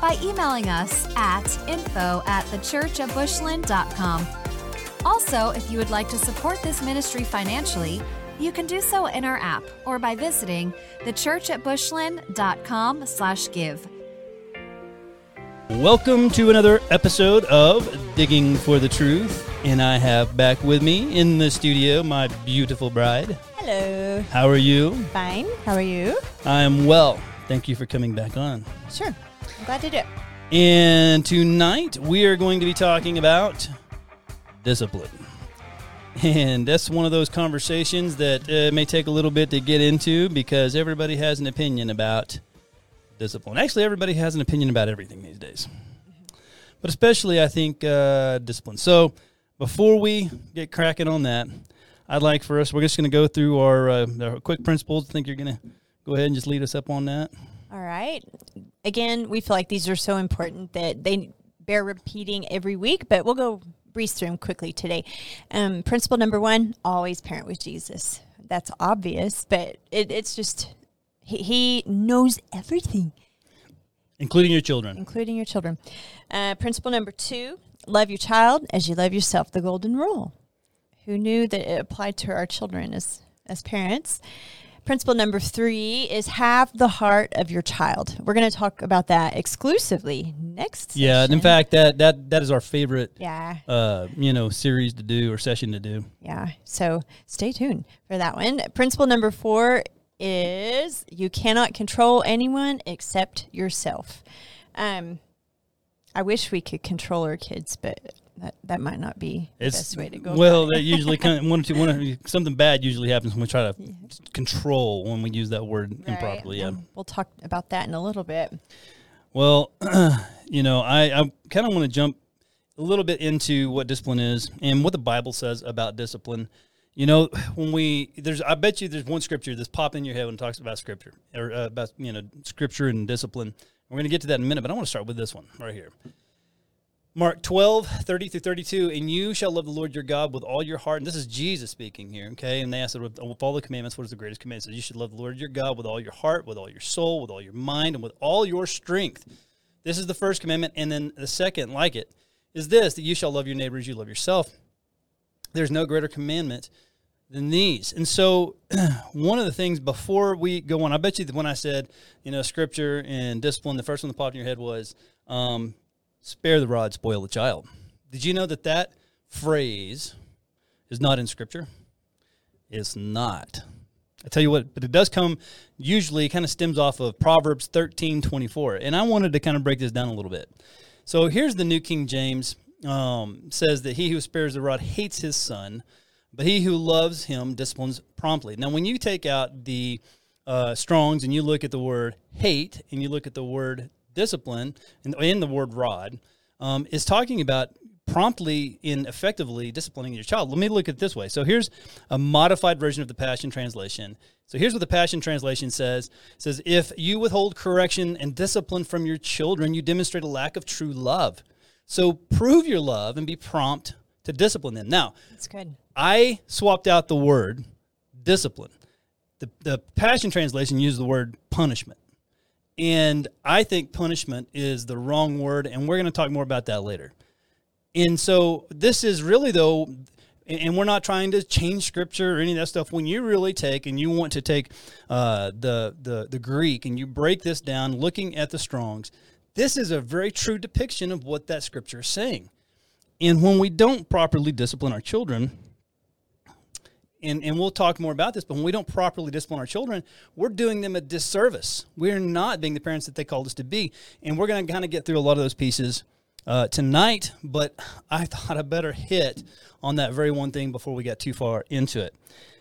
by emailing us at info at thechurchatbushland.com. Also, if you would like to support this ministry financially, you can do so in our app or by visiting thechurchatbushland.com slash give. Welcome to another episode of Digging for the Truth. And I have back with me in the studio my beautiful bride. Hello. How are you? Fine. How are you? I am well. Thank you for coming back on. Sure. I'm glad to do it. And tonight we are going to be talking about discipline. And that's one of those conversations that uh, may take a little bit to get into because everybody has an opinion about discipline. Actually, everybody has an opinion about everything these days, but especially I think uh, discipline. So before we get cracking on that, I'd like for us, we're just going to go through our, uh, our quick principles. I think you're going to go ahead and just lead us up on that. All right. Again, we feel like these are so important that they bear repeating every week, but we'll go breeze through them quickly today. Um, principle number one always parent with Jesus. That's obvious, but it, it's just, he, he knows everything, Including your children. including your children. Uh, principle number two love your child as you love yourself, the golden rule. Who knew that it applied to our children as, as parents? Principle number three is have the heart of your child. We're going to talk about that exclusively next. Yeah, and in fact, that that that is our favorite, yeah, uh, you know, series to do or session to do. yeah. So stay tuned for that one. Principle number four is you cannot control anyone except yourself. Um, I wish we could control our kids, but that, that might not be it's, the best way to go. well, that usually kind of, one or two, one or, something bad usually happens when we try to control when we use that word Right. improperly. Yeah. Um, we'll talk about that in a little bit. Well, you know, I, I kind of want to jump a little bit into what discipline is and what the Bible says about discipline. You know, when we there's, I bet you there's one scripture that's popping in your head when it talks about scripture or uh, about you know scripture and discipline. We're going to get to that in a minute, but I want to start with this one right here. Mark 12, 30 through 32, and you shall love the Lord your God with all your heart. And this is Jesus speaking here, okay? And they asked, with with all the commandments, what is the greatest commandment? So you should love the Lord your God with all your heart, with all your soul, with all your mind, and with all your strength. This is the first commandment. And then the second, like it, is this that you shall love your neighbor as you love yourself. There's no greater commandment than these. And so, one of the things before we go on, I bet you that when I said, you know, scripture and discipline, the first one that popped in your head was, um, spare the rod, spoil the child. Did you know that that phrase is not in scripture? It's not. I tell you what, but it does come usually kind of stems off of Proverbs 13 24. And I wanted to kind of break this down a little bit. So here's the New King James um, says that he who spares the rod hates his son, but he who loves him disciplines promptly. Now, when you take out the uh, Strongs and you look at the word hate and you look at the word discipline and, and the word rod, um, is talking about promptly and effectively disciplining your child. Let me look at it this way. So here's a modified version of the Passion Translation. So here's what the Passion Translation says. It says, if you withhold correction and discipline from your children, you demonstrate a lack of true love. So prove your love and be prompt to discipline them. Now, That's good. I swapped out the word discipline. The, the Passion Translation used the word punishment. And I think punishment is the wrong word, and we're going to talk more about that later. And so this is really, though, and we're not trying to change scripture or any of that stuff. When you really take and you want to take uh, the, the, the Greek and you break this down, looking at the Strongs, this is a very true depiction of what that scripture is saying. And when we don't properly discipline our children, and, and we'll talk more about this, but when we don't properly discipline our children, we're doing them a disservice. We're not being the parents that they called us to be. And we're going to kind of get through a lot of those pieces uh, tonight, but I thought I better hit on that very one thing before we got too far into it.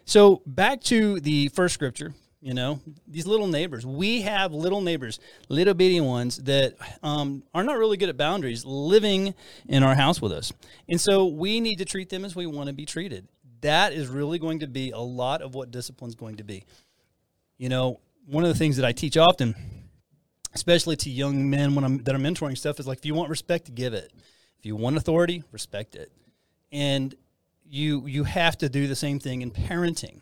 So back to the first scripture, You know, these little neighbors. We have little neighbors, little bitty ones that um, are not really good at boundaries, living in our house with us, and so we need to treat them as we want to be treated. That is really going to be a lot of what discipline is going to be. You know, one of the things that I teach often, especially to young men when I'm that I'm mentoring stuff, is like if you want respect, give it. If you want authority, respect it, and you you have to do the same thing in parenting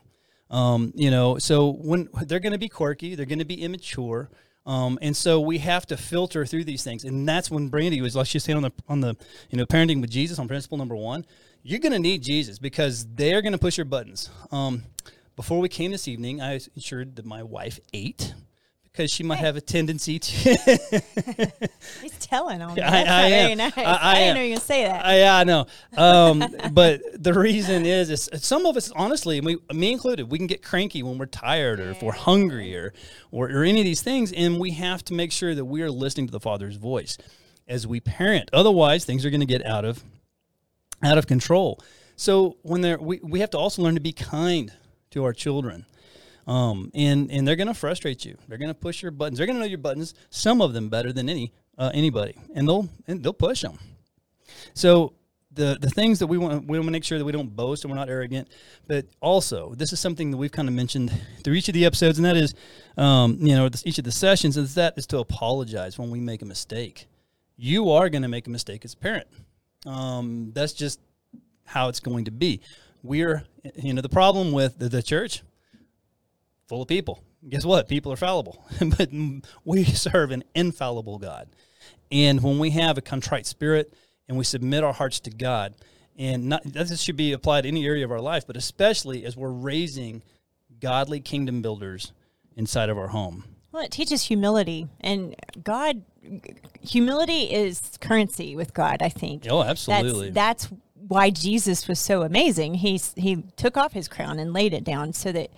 um, you know, so when they're going to be quirky, they're going to be immature. Um, and so we have to filter through these things, and that's when Brandy was. Let's just say on the on the you know parenting with Jesus on principle number one. You're going to need Jesus because they are going to push your buttons. Um, before we came this evening, I ensured that my wife ate because she might have a tendency to. He's telling on me. I- That's I am. nice. I- I, I didn't am. know you were going to say that. I, yeah, I know. Um, but the reason is, is some of us, honestly, we, me included, we can get cranky when we're tired or if we're hungry or, or, or any of these things. And we have to make sure that we are listening to the Father's voice as we parent. Otherwise, things are going to get out of out of control. So when they're, we, we have to also learn to be kind to our children. Um, and, and they're going to frustrate you. They're going to push your buttons. They're going to know your buttons, some of them better than any, uh, anybody, and they'll, and they'll push them. So the the things that we want we want to make sure that we don't boast and we're not arrogant, but also this is something that we've kind of mentioned through each of the episodes, and that is, um, you know, each of the sessions is that is to apologize when we make a mistake. You are going to make a mistake as a parent. Um, that's just how it's going to be. We're you know the problem with the, the church full of people. Guess what? People are fallible, but we serve an infallible God. And when we have a contrite spirit and we submit our hearts to God, and not, this should be applied to any area of our life, but especially as we're raising godly kingdom builders inside of our home. Well, it teaches humility, and God, humility is currency with God. I think. Oh, absolutely. That's, that's why Jesus was so amazing. He's he took off his crown and laid it down so that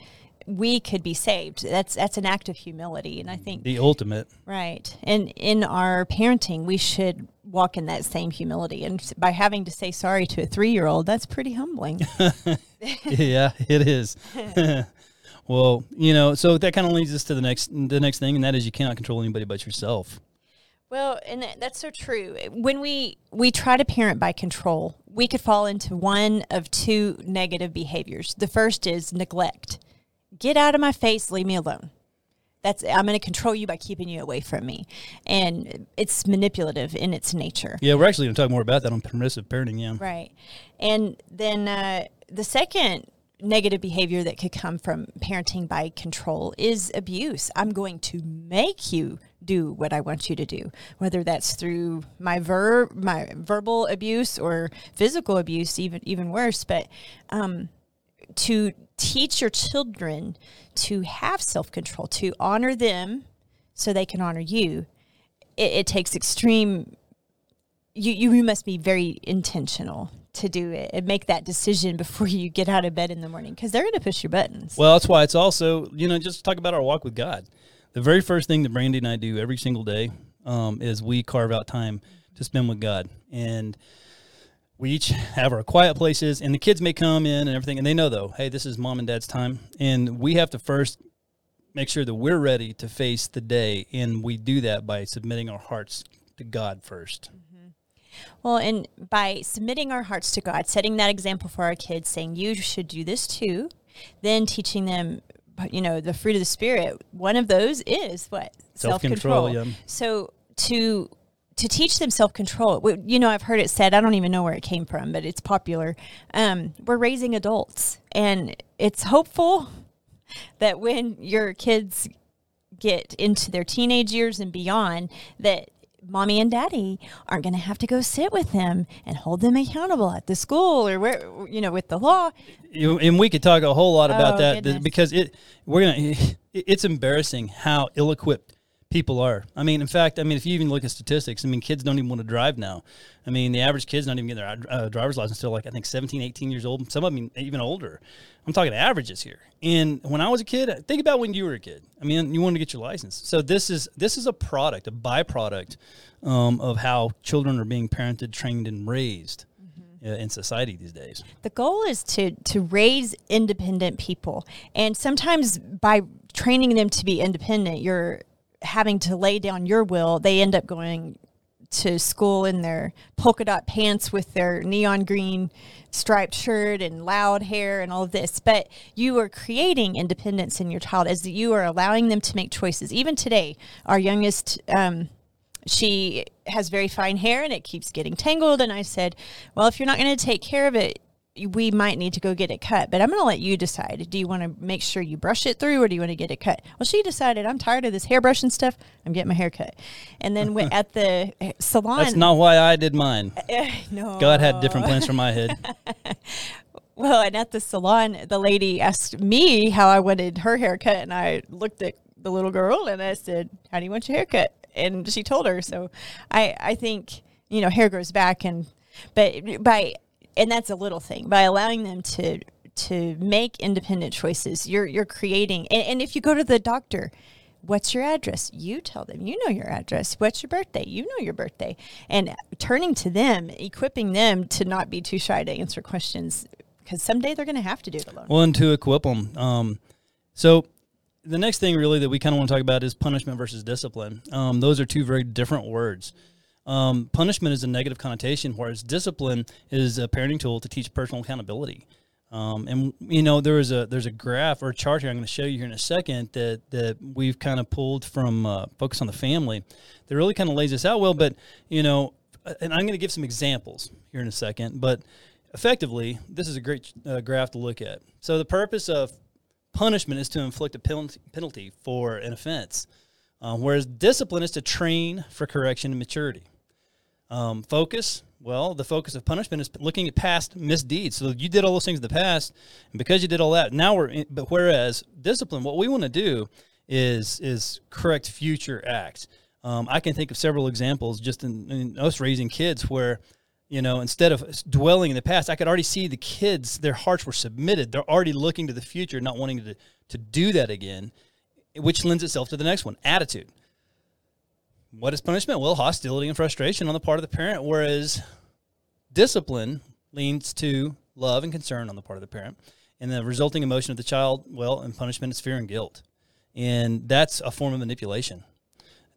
we could be saved. That's that's an act of humility, and I think the ultimate. right. And in our parenting, we should walk in that same humility. And by having to say sorry to a three year old, that's pretty humbling. yeah, it is. well, you know, so that kind of leads us to the next the next thing, and that is you cannot control anybody but yourself. Well, and that- that's so true. When we we try to parent by control, we could fall into one of two negative behaviors. The first is neglect. Get out of my face, leave me alone. That's I'm going to control you by keeping you away from me. And it's manipulative in its nature. Yeah, we're actually going to talk more about that on permissive parenting. Yeah. Right. And then uh, the second negative behavior that could come from parenting by control is abuse. I'm going to make you do what I want you to do, whether that's through my verb, my verbal abuse or physical abuse, even even worse. But um, to teach your children to have self control, to honor them so they can honor you, it, it takes extreme you, you you must be very intentional to do it and make that decision before you get out of bed in the morning because they're going to push your buttons. Well, that's why it's also, you know, just talk about our walk with God. The very first thing that Brandy and I do every single day um, is we carve out time to spend with God. And we each have our quiet places, and the kids may come in and everything, and they know, though, hey, this is mom and dad's time. And we have to first make sure that we're ready to face the day. And we do that by submitting our hearts to God first. Well, and by submitting our hearts to God, setting that example for our kids, saying you should do this too, then teaching them, you know, the fruit of the spirit. One of those is what Self-control, yeah. So to to teach them self control, you know, I've heard it said. I don't even know where it came from, but it's popular. Um, we're raising adults, and it's hopeful that when your kids get into their teenage years and beyond, that mommy and daddy aren't going to have to go sit with them and hold them accountable at the school or where you know with the law and we could talk a whole lot about Oh, that goodness. because it we're gonna it's embarrassing how ill-equipped people are. I mean, in fact, I mean, if you even look at statistics, I mean, kids don't even want to drive now. I mean, the average kid's not even getting their uh, driver's license until like I think 17, 18 years old. Some of them even older. I'm talking averages here. And when I was a kid, think about when you were a kid. I mean, you wanted to get your license. So this is this is a product, a byproduct um, of how children are being parented, trained, and raised uh, in society these days. the goal is to to raise independent people and sometimes by training them to be independent. You're having to lay down your will. They end up going to school in their polka dot pants with their neon green striped shirt and loud hair and all of this. But you are creating independence in your child as you are allowing them to make choices. Even today, our youngest, um, she has very fine hair and it keeps getting tangled. And I said, Well, if you're not going to take care of it, we might need to go get it cut, but I'm going to let you decide. Do you want to make sure you brush it through or do you want to get it cut? Well, she decided, I'm tired of this hairbrush and stuff. I'm getting my hair cut. And then at the salon. That's not why I did mine. Uh, no. God had different plans for my head. well, and at the salon, the lady asked me how I wanted her haircut. And I looked at the little girl and I said, How do you want your haircut? And she told her. So I, I think, you know, hair grows back and, but by and that's a little thing. By allowing them to to make independent choices you're you're creating and, and, if you go to the doctor what's your address? You tell them you know your address. What's your birthday? You know your birthday. And turning to them equipping them to not be too shy to answer questions because someday they're going to have to do it alone. Well and to equip them um, so the next thing really that we kind of want to talk about is punishment versus discipline. Um, those are two very different words um, punishment is a negative connotation, whereas discipline is a parenting tool to teach personal accountability. Um, and you know there is a there's a graph or a chart here I'm going to show you here in a second that that we've kind of pulled from uh, Focus on the Family that really kind of lays this out well. But you know, and I'm going to give some examples here in a second. But effectively, this is a great uh, graph to look at. So the purpose of punishment is to inflict a penalty for an offense, uh, whereas discipline is to train for correction and maturity. Um, focus, well, the focus of punishment is looking at past misdeeds. So you did all those things in the past, and because you did all that, now we're. In, but whereas discipline, what we want to do is is correct future acts. Um, I can think of several examples just in, in, us raising kids where, you know, instead of dwelling in the past, I could already see the kids, their hearts were submitted. They're already looking to the future, not wanting to to do that again, which lends itself to the next one, attitude what is punishment? Well, hostility and frustration on the part of the parent, whereas discipline leans to love and concern on the part of the parent. And the resulting emotion of the child, well, and punishment is fear and guilt. And that's a form of manipulation.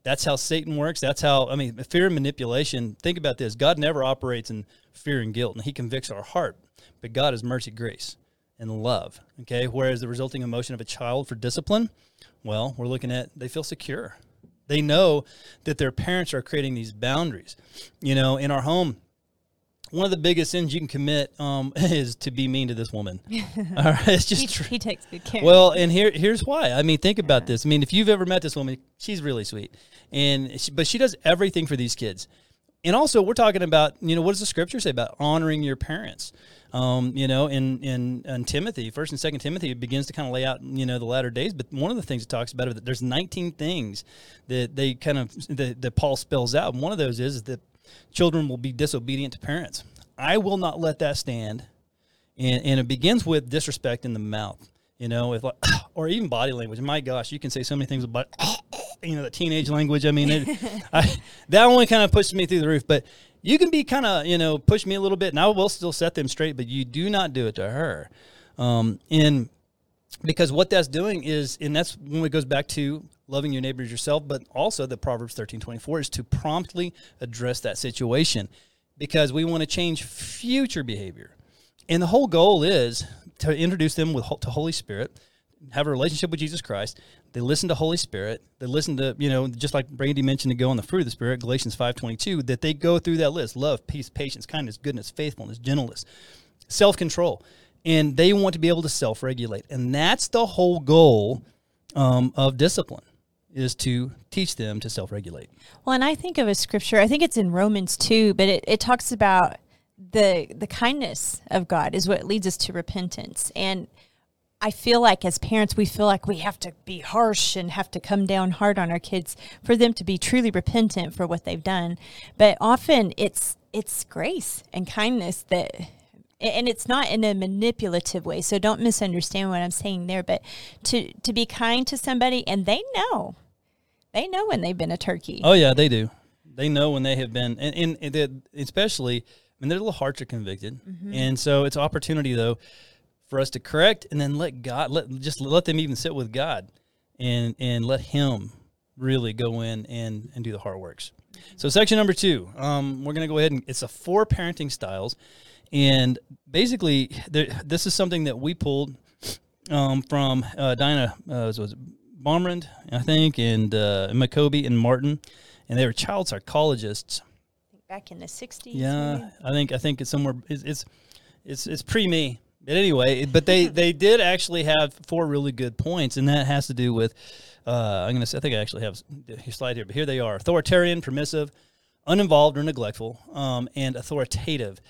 That's how Satan works. That's how, I mean, fear and manipulation. Think about this God never operates in fear and guilt, and He convicts our heart. But God is mercy, grace, and love. Okay. Whereas the resulting emotion of a child for discipline, well, we're looking at they feel secure they know that their parents are creating these boundaries. You know, in our home, one of the biggest sins you can commit um, is to be mean to this woman. All right, it's just he, tr- he takes good care. Well, and here here's why. I mean, think about this. I mean, if you've ever met this woman, she's really sweet, and she, but she does everything for these kids. And also, we're talking about you know what does the scripture say about honoring your parents? Um, you know, in, in in Timothy, First and Second Timothy, it begins to kind of lay out you know the latter days. But one of the things it talks about is that there's 19 things that they kind of that, that Paul spells out. And one of those is, that children will be disobedient to parents. I will not let that stand. And, and it begins with disrespect in the mouth, you know, if like, or even body language. My gosh, you can say so many things about, you know, the teenage language. I mean, it, I, that only kind of pushed me through the roof. But you can be kind of you know push me a little bit and i will still set them straight but you do not do it to her um, and because what that's doing is and that's when it goes back to loving your neighbors yourself but also the proverbs 13 24 is to promptly address that situation because we want to change future behavior and the whole goal is to introduce them with to holy spirit have a relationship with jesus christ they listen to Holy Spirit. They listen to, you know, just like Brandy mentioned to go on the fruit of the Spirit, Galatians 5.22, that they go through that list. Love, peace, patience, kindness, goodness, faithfulness, gentleness, self-control. And they want to be able to self-regulate. And that's the whole goal um, of discipline is to teach them to self-regulate. Well, and I think of a scripture, I think it's in Romans 2, but it, it talks about the the kindness of God is what leads us to repentance. And I feel like as parents, we feel like we have to be harsh and have to come down hard on our kids for them to be truly repentant for what they've done. But often it's it's grace and kindness that and it's not in a manipulative way. So don't misunderstand what I'm saying there, but to to be kind to somebody and they know. They know when they've been a turkey. Oh yeah, they do. They know when they have been and, and, and especially I mean their little hearts are convicted. Mm-hmm. And so it's opportunity though for us to correct and then let God let just let them even sit with God and and let him really go in and and do the hard works. So section number two, um, we're going to go ahead and it's a four parenting styles, and basically there, this is something that we pulled um, from uh, Diana uh, was, Baumrind, I think, and uh, Maccoby and Martin, and they were child psychologists. Back in the '60s. Yeah, maybe? I think I think it's somewhere. It's it's it's, it's pre me. But anyway, but they they did actually have four really good points, and that has to do with. Uh, I'm gonna. Say, I think I actually have a slide here, but here they are: authoritarian, permissive, uninvolved or neglectful, um, and authoritative.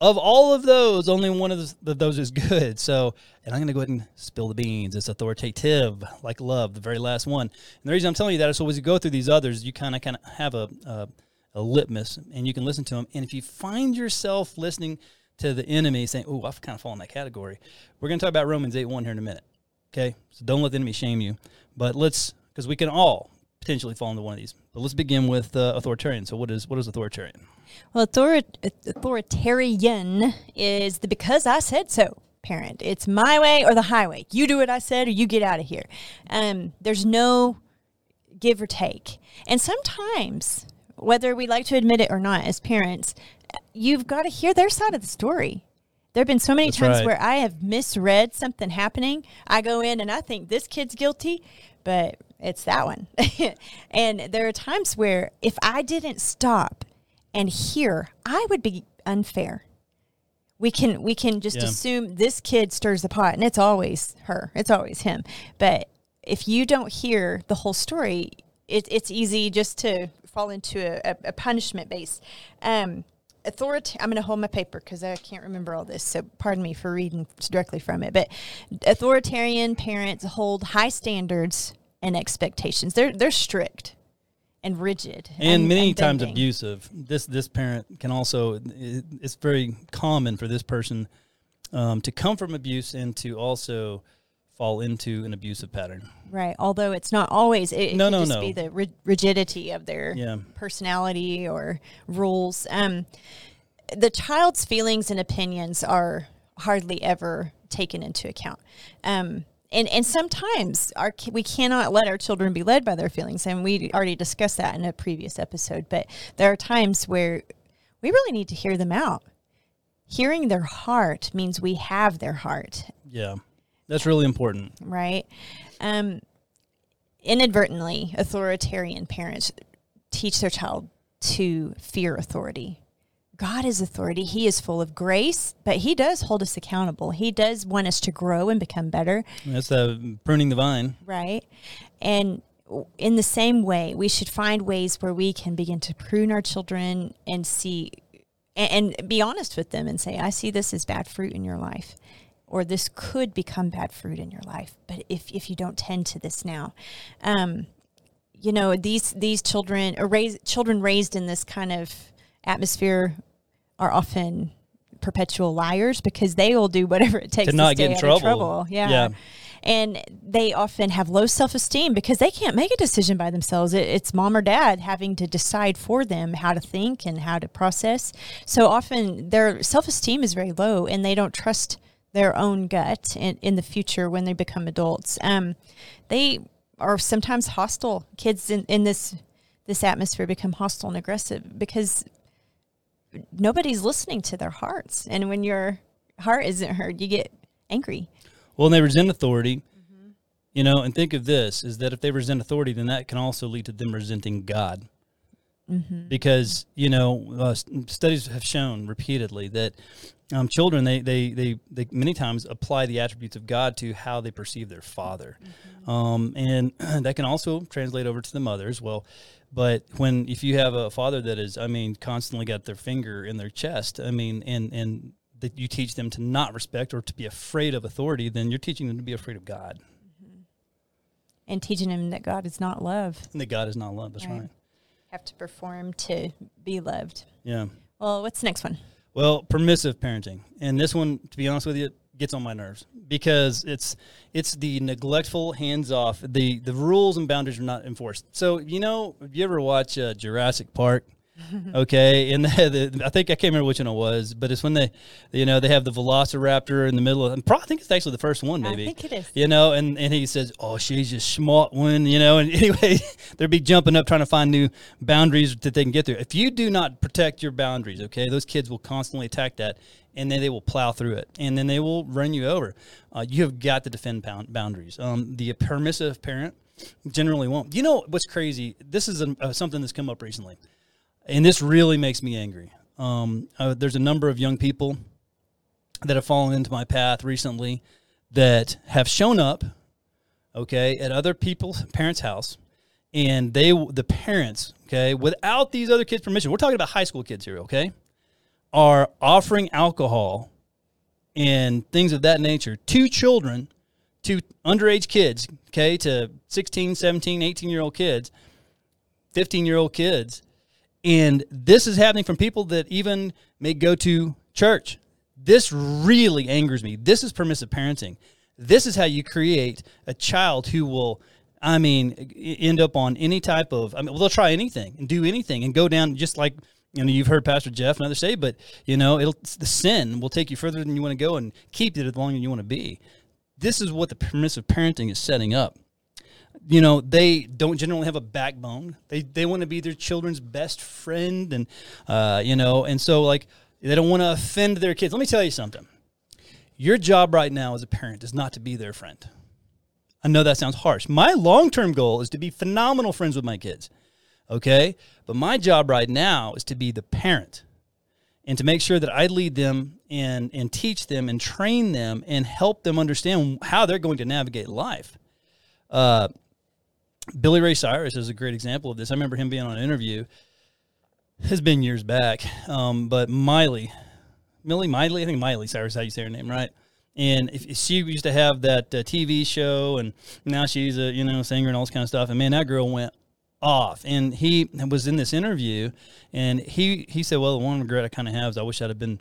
Of all of those, only one of those, of those is good. So, and I'm going to go ahead and spill the beans. It's authoritative, like love, the very last one. And the reason I'm telling you that is so as you go through these others, you kind of kind of have a, a a litmus, and you can listen to them. And if you find yourself listening to the enemy saying, "Oh, I've kind of fallen in that category," we're going to talk about Romans eight one here in a minute. Okay, so don't let the enemy shame you. But let's, because we can all potentially fall into one of these. But let's begin with uh, authoritarian. So, what is what is authoritarian? Well, author- authoritarian is the because I said so parent. It's my way or the highway. You do what I said or you get out of here. Um, there's no give or take. And sometimes, whether we like to admit it or not as parents, you've got to hear their side of the story. There have been so many That's times right. where I have misread something happening. I go in and I think this kid's guilty, but it's that one. and there are times where if I didn't stop and hear, I would be unfair. We can we can just Yeah. assume this kid stirs the pot, and it's always her. It's always him. But if you don't hear the whole story, it, it's easy just to fall into a, a, punishment base. Um, authority. I'm going to hold my paper because I can't remember all this. So pardon me for reading directly from it. But authoritarian parents hold high standards and expectations. They're they're strict and rigid and many times abusive. This this parent can also. it- It's very common for this person um, to come from abuse and to also fall into an abusive pattern. Right. Although it's not always. It, it No, could no, just no. be the ri- rigidity of their Yeah. personality or rules. Um, the child's feelings and opinions are hardly ever taken into account. Um, and, and sometimes our we cannot let our children be led by their feelings, and we already discussed that in a previous episode. But there are times where we really need to hear them out. Hearing their heart means we have their heart, Yeah, that's really important. right? Um, inadvertently, authoritarian parents teach their child to fear authority. God is authority. He is full of grace, but He does hold us accountable. He does want us to grow and become better, That's the pruning the vine. right? And in the same way, we should find ways where we can begin to prune our children and see and, and be honest with them and say, I see this as bad fruit in your life. Or this could become bad fruit in your life, but if, if you don't tend to this now, um, you know these these children or raised children raised in this kind of atmosphere are often perpetual liars because they will do whatever it takes To to, not stay get in out trouble. of trouble. Yeah. Yeah. And they often have low self esteem because they can't make a decision by themselves. It, it's mom or dad having to decide for them how to think and how to process. So often their self esteem is very low and they don't trust their own gut in, in the future when they become adults. Um, they are sometimes hostile. Kids in, in this this atmosphere become hostile and aggressive because nobody's listening to their hearts. And when your heart isn't heard, you get angry. Well, and they resent authority. Mm-hmm. You know, and think of this: is that if they resent authority, then that can also lead to them resenting God. Mm-hmm. Because you know, uh, studies have shown repeatedly that um, children they, they they they many times apply the attributes of God to how they perceive their father, Mm-hmm. um, and that can also translate over to the mother as well. But when if you have a father that is, I mean, constantly got their finger in their chest, I mean, and and that you teach them to not respect or to be afraid of authority, then you're teaching them to be afraid of God, And teaching them that God is not love, and that God is not love. That's Right. right. have to perform to be loved. Yeah. Well, what's the next one? Well, permissive parenting, and this one, to be honest with you, gets on my nerves because it's it's the neglectful, hands off. the The rules and boundaries are not enforced. So you know, if you ever watch uh, Jurassic Park, okay, and the, the, I think I can't remember which one it was, but it's when they, you know, they have the Velociraptor in the middle of. And probably, I think it's actually the first one, maybe. I think it is. You know, and, and he says, "Oh, she's just smart one," you know. And anyway, they'll be jumping up trying to find new boundaries that they can get through. If you do not protect your boundaries, okay, those kids will constantly attack that, and then they will plow through it, and then they will run you over. Uh, you have got to defend pound boundaries. Um, the permissive parent generally won't. You know what's crazy? This is a, uh, something that's come up recently and this really makes me angry. Um, uh, there's a number of young people that have fallen into my path recently that have shown up, okay, at other people's parents' house, and they, the parents, okay, without these other kids' permission, we're talking about high school kids here, okay, are offering alcohol and things of that nature to children, to underage kids, okay, to 16, 17, 18 year old kids, 15 year old kids and this is happening from people that even may go to church. This really angers me. This is permissive parenting. This is how you create a child who will, I mean, end up on any type of, I mean, well, they'll try anything and do anything and go down just like, you know, you've heard Pastor Jeff and others say, but, you know, it'll, the sin will take you further than you want to go and keep it as long as you want to be. This is what the permissive parenting is setting up you know they don't generally have a backbone. They they want to be their children's best friend and uh, you know and so like they don't want to offend their kids. Let me tell you something. Your job right now as a parent is not to be their friend. I know that sounds harsh. My long-term goal is to be phenomenal friends with my kids okay? But my job right now is to be the parent and to make sure that i lead them and and teach them and train them and help them understand how they're going to navigate life. Uh, Billy Ray Cyrus is a great example of this. I remember him being on an interview. Has been years back, um, but Miley, Millie Miley, I think Miley Cyrus, how you say her name, right? And if, if she used to have that uh, TV show, and now she's a you know singer and all this kind of stuff. And man, that girl went off. And he was in this interview, and he he said, "Well, the one regret I kind of have is I wish I'd have been,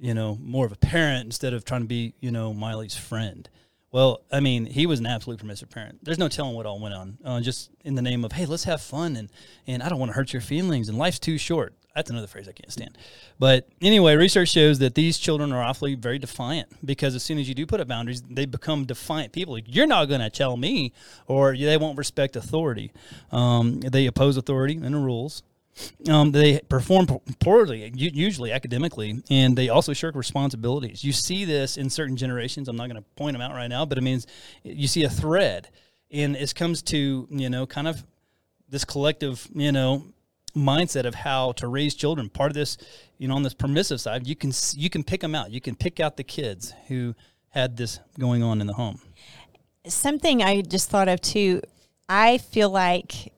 you know, more of a parent instead of trying to be you know Miley's friend." Well, I mean, he was an absolute permissive parent. There's no telling what all went on. Uh, just in the name of, hey, let's have fun, and and I don't want to hurt your feelings, and life's too short. That's another phrase I can't stand. But anyway, research shows that these children are awfully very defiant because as soon as you do put up boundaries, they become defiant people. You're not going to tell me, or they won't respect authority. Um, they oppose authority and the rules. Um, they perform poorly, usually academically, and they also shirk responsibilities. You see this in certain generations. I'm not going to point them out right now, but it means you see a thread, and it comes to you know kind of this collective you know mindset of how to raise children. Part of this, you know, on this permissive side, you can you can pick them out. You can pick out the kids who had this going on in the home. Something I just thought of too. I feel like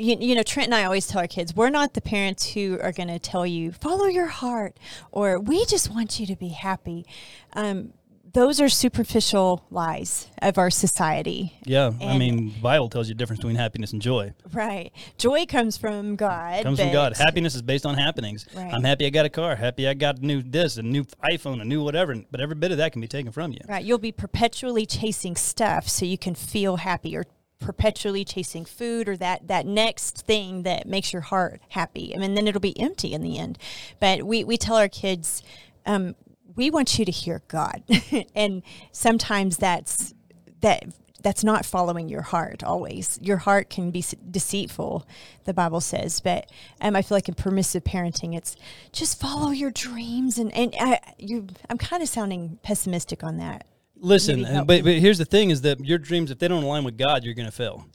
you, you know, Trent and I always tell our kids, we're not the parents who are going to tell you, follow your heart, or we just want you to be happy. Um, those are superficial lies of our society. Yeah, and I mean, Bible tells you the difference between happiness and joy. Right, joy comes from God. Comes from God. Happiness is based on happenings. Right. I'm happy I got a car. Happy I got a new this, a new iPhone, a new whatever. But every bit of that can be taken from you. Right, you'll be perpetually chasing stuff so you can feel happy or perpetually chasing food or that that next thing that makes your heart happy. I mean, then it'll be empty in the end. But we we tell our kids, um, we want you to hear God, and sometimes that's that that's not following your heart always. Your heart can be deceitful, the Bible says. But um, I feel like in permissive parenting, it's just follow your dreams. And and I, you, I'm kind of sounding pessimistic on that. Listen, but, but here's the thing: is that your dreams, if they don't align with God, you're going to fail.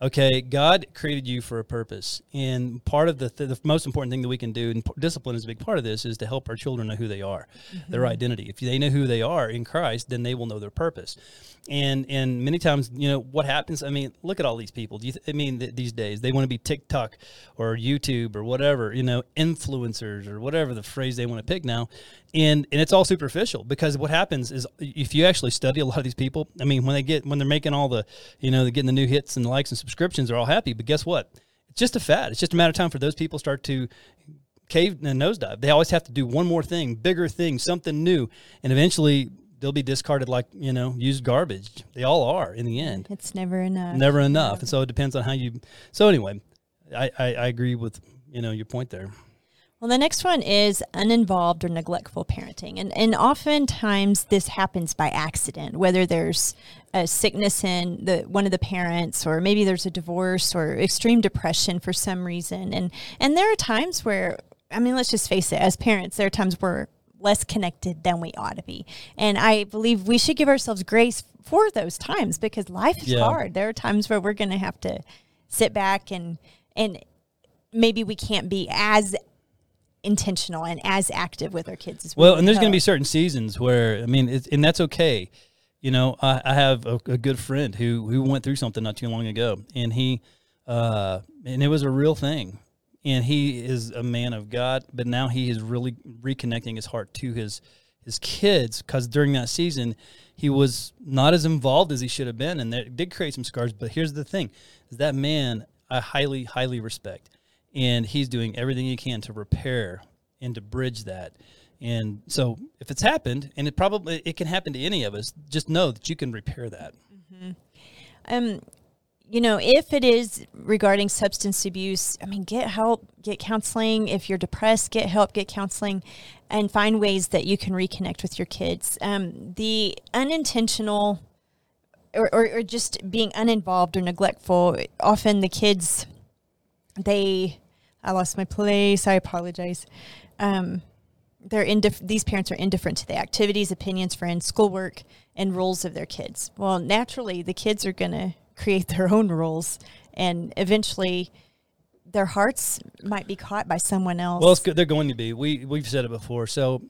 Okay, God created you for a purpose, and part of the th- the most important thing that we can do, and discipline is a big part of this, is to help our children know who they are, mm-hmm. their identity. If they know who they are in Christ, then they will know their purpose. And and many times, you know, what happens? I mean, look at all these people. Do you th- I mean, th- these days they want to be TikTok or YouTube or whatever, you know, influencers or whatever the phrase they want to pick now, and and it's all superficial because what happens is if you actually study a lot of these people, I mean, when they get when they're making all the, you know, they're getting the new hits and likes and subscriptions, they're all happy. But guess what? It's just a fad. It's just a matter of time for those people start to cave and nosedive. They always have to do one more thing, bigger thing, something new, and eventually they'll be discarded like you know used garbage. They all are in the end. It's never enough. Never enough, and so it depends on how you. So anyway, I I, I agree with you know your point there. Well, the next one is uninvolved or neglectful parenting. And, and oftentimes this happens by accident, whether there's a sickness in the one of the parents or maybe there's a divorce or extreme depression for some reason. And and there are times where I mean, let's just face it, as parents, there are times we're less connected than we ought to be. And I believe we should give ourselves grace for those times because life is Yeah. hard. There are times where we're going to have to sit back and and maybe we can't be as intentional and as active with our kids as we Well, and there's going to be certain seasons where I mean, it's, and that's okay. You know, I, I have a, a good friend who who went through something not too long ago, and he, uh, and it was a real thing. And he is a man of God, but now he is really reconnecting his heart to his his kids because during that season he was not as involved as he should have been, and that did create some scars. But here's the thing: is that man I highly highly respect, and he's doing everything he can to repair and to bridge that. And so if it's happened, and it probably it can happen to any of us, just know that you can repair that. um you know if it is regarding substance abuse i mean get help get counseling if you're depressed get help get counseling and find ways that you can reconnect with your kids um, the unintentional or, or, or just being uninvolved or neglectful often the kids they i lost my place i apologize um, they're indiff- these parents are indifferent to the activities, opinions, friends, schoolwork, and roles of their kids. Well, naturally, the kids are going to create their own rules, and eventually, their hearts might be caught by someone else. Well. They're going to be. We we've said it before. So,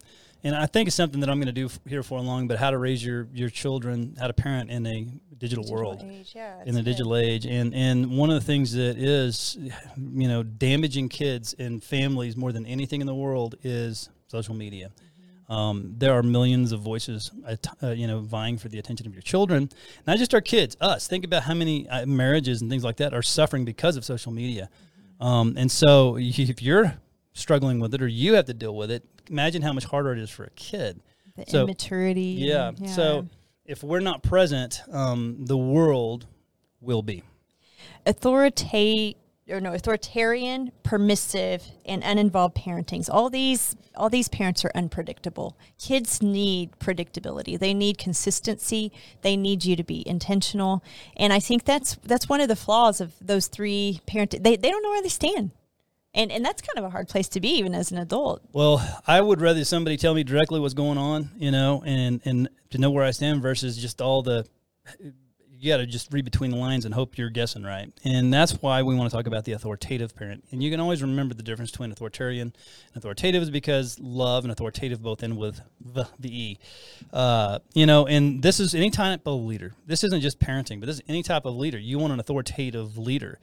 and I think it's something that I'm going to do f- here for long. But how to raise your your children, how to parent in a digital, Digital world. age, yeah, in the good. digital age and and one of the things that is you know damaging kids and families more than anything in the world is social media Mm-hmm. um, there are millions of voices uh, uh, you know vying for the attention of your children not just our kids us think about how many uh, marriages and things like that are suffering because of social media Mm-hmm. um, and so if you're struggling with it or you have to deal with it imagine how much harder it is for a kid the so- immaturity. yeah. and- So if we're not present, um, the world will be. authorita- or no authoritarian, permissive, and uninvolved parentings. All these all these parents are unpredictable. Kids need predictability. They need consistency. They need you to be intentional. And I think that's that's one of the flaws of those three parent they, they don't know where they stand. And and that's kind of a hard place to be even as an adult. Well, I would rather somebody tell me directly what's going on, you know, and and to know where I stand versus just all the. You got to just read between the lines and hope you're guessing right, and that's why we want to talk about the authoritative parent. And you can always remember the difference between authoritarian and authoritative is because love and authoritative both end with the, the e. Uh, you know, and this is any type of leader. This isn't just parenting, but this is any type of leader. You want an authoritative leader.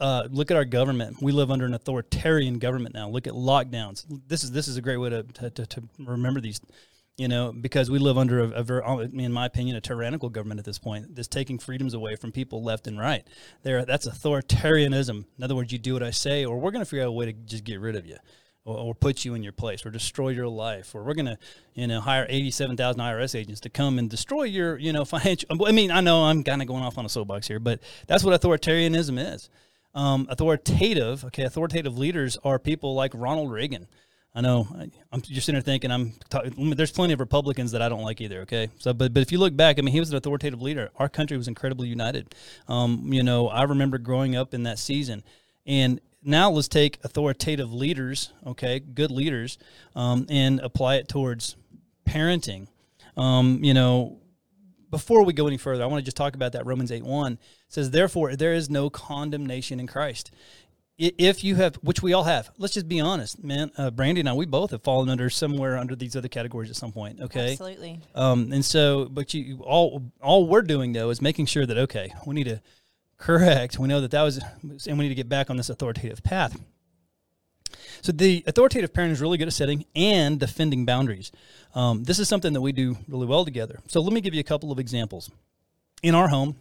Uh, look at our government. We live under an authoritarian government now. Look at lockdowns. This is this is a great way to to, to, to remember these. You know, because we live under a, a very, in my opinion, a tyrannical government at this point that's taking freedoms away from people left and right. There, that's authoritarianism. In other words, you do what I say, or we're going to figure out a way to just get rid of you or, or put you in your place or destroy your life or we're going to you know hire 87,000 IRS agents to come and destroy your you know financial I mean I know I'm kind of going off on a soapbox here but that's what authoritarianism is um, authoritative okay authoritative leaders are people like Ronald Reagan I know. I- I'm just sitting there thinking I'm there's plenty of Republicans that I don't like either okay? So but but if you look back I mean he was an authoritative leader. Our country was incredibly united. Um, you know I remember growing up in that season. And now let's take authoritative leaders, okay, good leaders, um, and apply it towards parenting. Um, you know, before we go any further, I want to just talk about that Romans 8 1 It says, Therefore, there is no condemnation in Christ. If you have, which we all have, let's just be honest, man. Uh, Brandy and I, we both have fallen under somewhere under these other categories at some point. Okay, Absolutely. um, and so, but you all all we're doing though is making sure that okay, we need to correct. We know that that was, and we need to get back on this authoritative path. So the authoritative parent is really good at setting and defending boundaries. Um, this is something that we do really well together. So let me give you a couple of examples. In our home,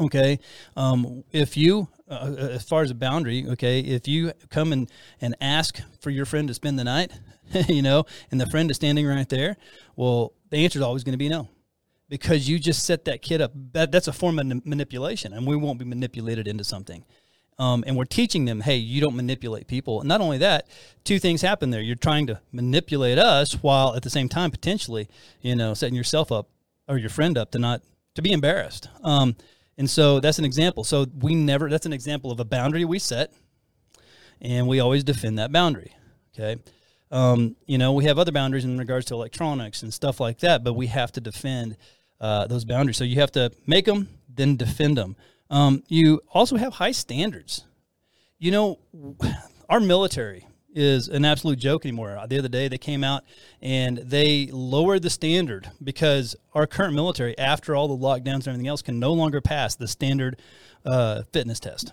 okay, um, if you, uh, as far as a boundary, okay, if you come and, and ask for your friend to spend the night, you know, and the friend is standing right there, well, the answer is always going to be no because you just set that kid up. That, that's a form of manipulation, and we won't be manipulated into something. Um, and we're teaching them, hey, you don't manipulate people. And not only that, two things happen there. You're trying to manipulate us while at the same time potentially, you know, setting yourself up or your friend up to not to be embarrassed. Um, and so that's an example. So we never that's an example of a boundary we set, and we always defend that boundary. Okay. Um, you know, we have other boundaries in regards to electronics and stuff like that, but we have to defend uh, those boundaries. So you have to make them, then defend them. Um, you also have high standards. You know, our military is an absolute joke anymore. The other day they came out and they lowered the standard because our current military, after all the lockdowns and everything else, can no longer pass the standard uh, fitness test.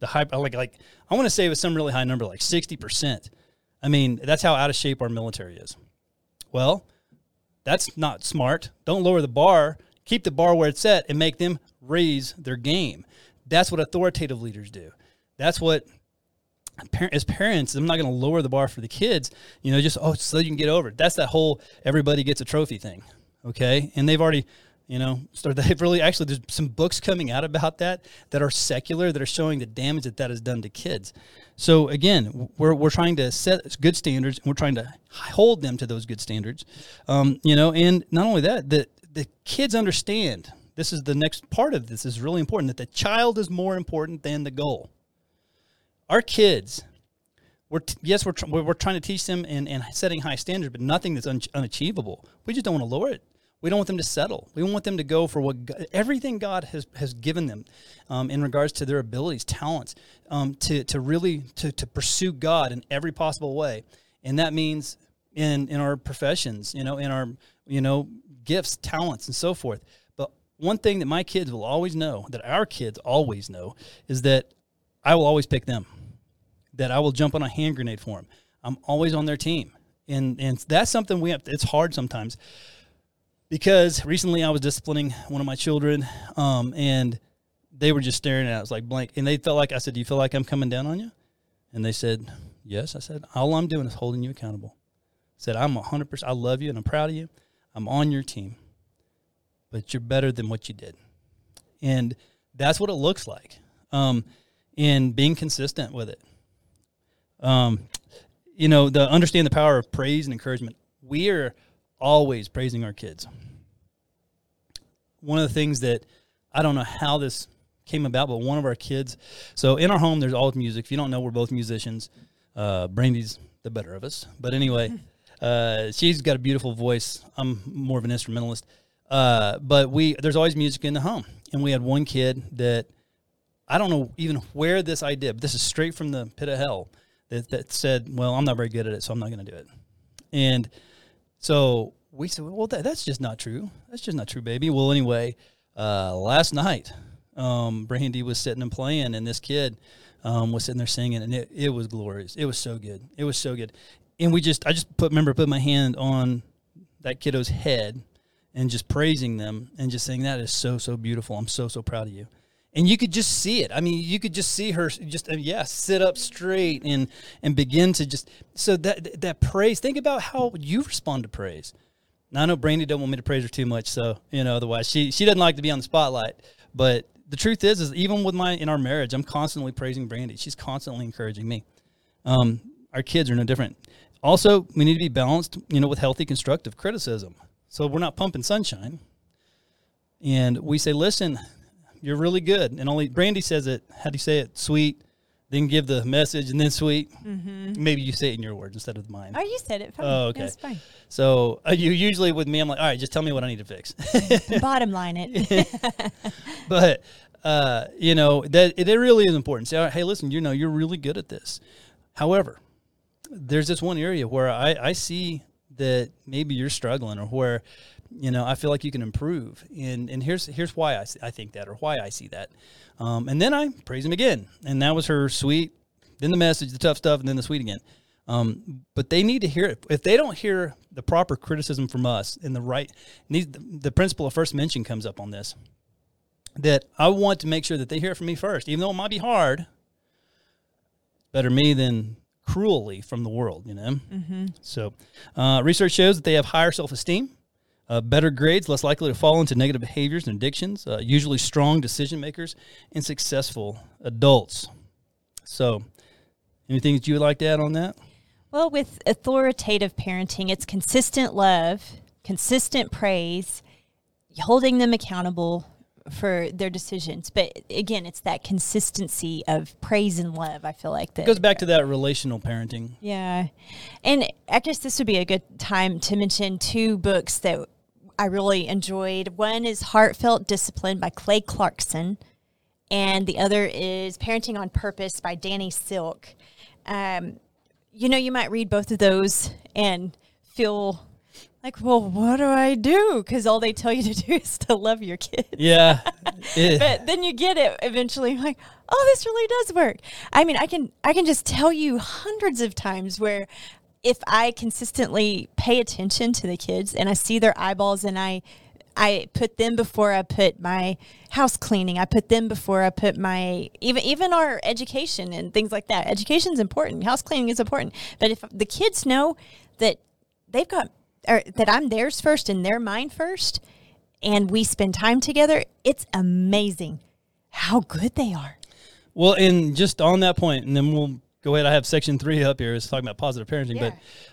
The high, like, like I want to say it was some really high number, like sixty percent. I mean, that's how out of shape our military is. Well, that's not smart. Don't lower the bar. Keep the bar where it's at and make them raise their game. That's what authoritative leaders do. That's what as parents, I'm not going to lower the bar for the kids, you know, just, oh, so you can get over it. That's that whole everybody gets a trophy thing. Okay. And they've already, you know, started, they've really actually, there's some books coming out about that that are secular that are showing the damage that that has done to kids. So again, we're, we're trying to set good standards and we're trying to hold them to those good standards. Um, you know, and not only that, the, the kids understand this is the next part of this is really important that the child is more important than the goal our kids, we're t- yes, we're, tr- we're trying to teach them and, and setting high standards, but nothing that's un- unachievable. We just don't want to lower it. We don't want them to settle. We want them to go for what God, everything God has, has given them um, in regards to their abilities, talents, um, to, to really to, to pursue God in every possible way. And that means in, in our professions, you know, in our, you know, gifts, talents, and so forth. But one thing that my kids will always know, that our kids always know, is that I will always pick them that I will jump on a hand grenade for them. I'm always on their team. And, and that's something we have, it's hard sometimes because recently I was disciplining one of my children um, and they were just staring at us like blank. And they felt like, I said, do you feel like I'm coming down on you? And they said, yes. I said, all I'm doing is holding you accountable. I said, I'm 100%, I love you and I'm proud of you. I'm on your team, but you're better than what you did. And that's what it looks like. Um, and being consistent with it. Um, you know, the understand the power of praise and encouragement. We are always praising our kids. One of the things that I don't know how this came about, but one of our kids. So in our home, there's always music. If you don't know, we're both musicians. Uh, Brandy's the better of us, but anyway, uh, she's got a beautiful voice. I'm more of an instrumentalist. Uh, but we there's always music in the home, and we had one kid that I don't know even where this idea. But this is straight from the pit of hell that, that said, well, I'm not very good at it, so I'm not going to do it. And so we said, well, that, that's just not true. That's just not true, baby. Well, anyway, uh, last night, um, Brandy was sitting and playing, and this kid um, was sitting there singing, and it, it was glorious. It was so good. It was so good. And we just, I just put, remember, put my hand on that kiddo's head and just praising them and just saying, that is so, so beautiful. I'm so, so proud of you and you could just see it. I mean, you could just see her just uh, yeah, sit up straight and and begin to just so that that praise. Think about how you respond to praise. Now I know Brandy don't want me to praise her too much, so you know otherwise she she doesn't like to be on the spotlight. But the truth is, is even with my in our marriage, I'm constantly praising Brandy. She's constantly encouraging me. Um, our kids are no different. Also, we need to be balanced, you know, with healthy constructive criticism. So we're not pumping sunshine. And we say, listen, you're really good. And only Brandy says it. How do you say it? Sweet. Then give the message and then sweet. Mm-hmm. Maybe you say it in your words instead of mine. Oh, you said it. Fine. Oh, okay. Fine. So uh, you usually with me, I'm like, all right, just tell me what I need to fix. Bottom line it. but uh, you know that it, it really is important. Say, hey, listen, you know, you're really good at this. However, there's this one area where I, I see that maybe you're struggling or where you know, I feel like you can improve. And and here's here's why I, I think that or why I see that. Um, and then I praise him again. And that was her sweet, then the message, the tough stuff, and then the sweet again. Um, but they need to hear it. If they don't hear the proper criticism from us in the right, these, the principle of first mention comes up on this. That I want to make sure that they hear it from me first, even though it might be hard. Better me than cruelly from the world, you know. Mm-hmm. So, uh, research shows that they have higher self esteem uh, better grades, less likely to fall into negative behaviors and addictions, uh, usually strong decision makers, and successful adults. So, anything that you would like to add on that? Well, with authoritative parenting, it's consistent love, consistent praise, holding them accountable for their decisions. But again, it's that consistency of praise and love. I feel like that It goes back to that relational parenting. Yeah. And I guess this would be a good time to mention two books that I really enjoyed. One is Heartfelt Discipline by Clay Clarkson, and the other is Parenting on Purpose by Danny Silk. Um, you know, you might read both of those and feel like, well, what do I do? Because all they tell you to do is to love your kids. Yeah. But then you get it eventually, like, oh, this really does work. I mean, I can I can just tell you hundreds of times where if I consistently pay attention to the kids and I see their eyeballs and I I put them before I put my house cleaning. I put them before I put my even even our education and things like that. Education is important. House cleaning is important. But if the kids know that they've got or that I'm theirs first and they're mine first, and we spend time together, it's amazing how good they are. Well, and just on that point, and then we'll go ahead. I have section three up here. It's talking about positive parenting, Yeah.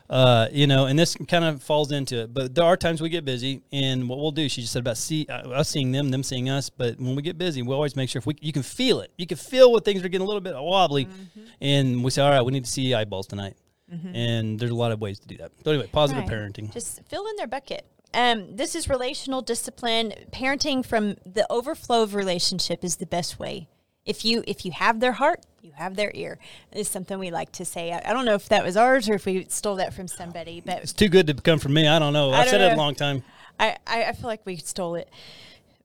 but uh, you know, and this kind of falls into it. But there are times we get busy, and what we'll do. She just said about see uh, us seeing them, them seeing us. But when we get busy, we always make sure if we you can feel it, you can feel when things are getting a little bit wobbly, Mm-hmm. and we say, all right, we need to see eyeballs tonight. And there's a lot of ways to do that. So anyway, positive Right. parenting. Just fill in their bucket. Um, this is relational discipline. Parenting from the overflow of relationship is the best way. If you if you have their heart, you have their ear. Is something we like to say. I, I don't know if that was ours or if we stole that from somebody, but It's too good to come from me. I don't know. I I've said it a long time. I, I, I feel like we stole it.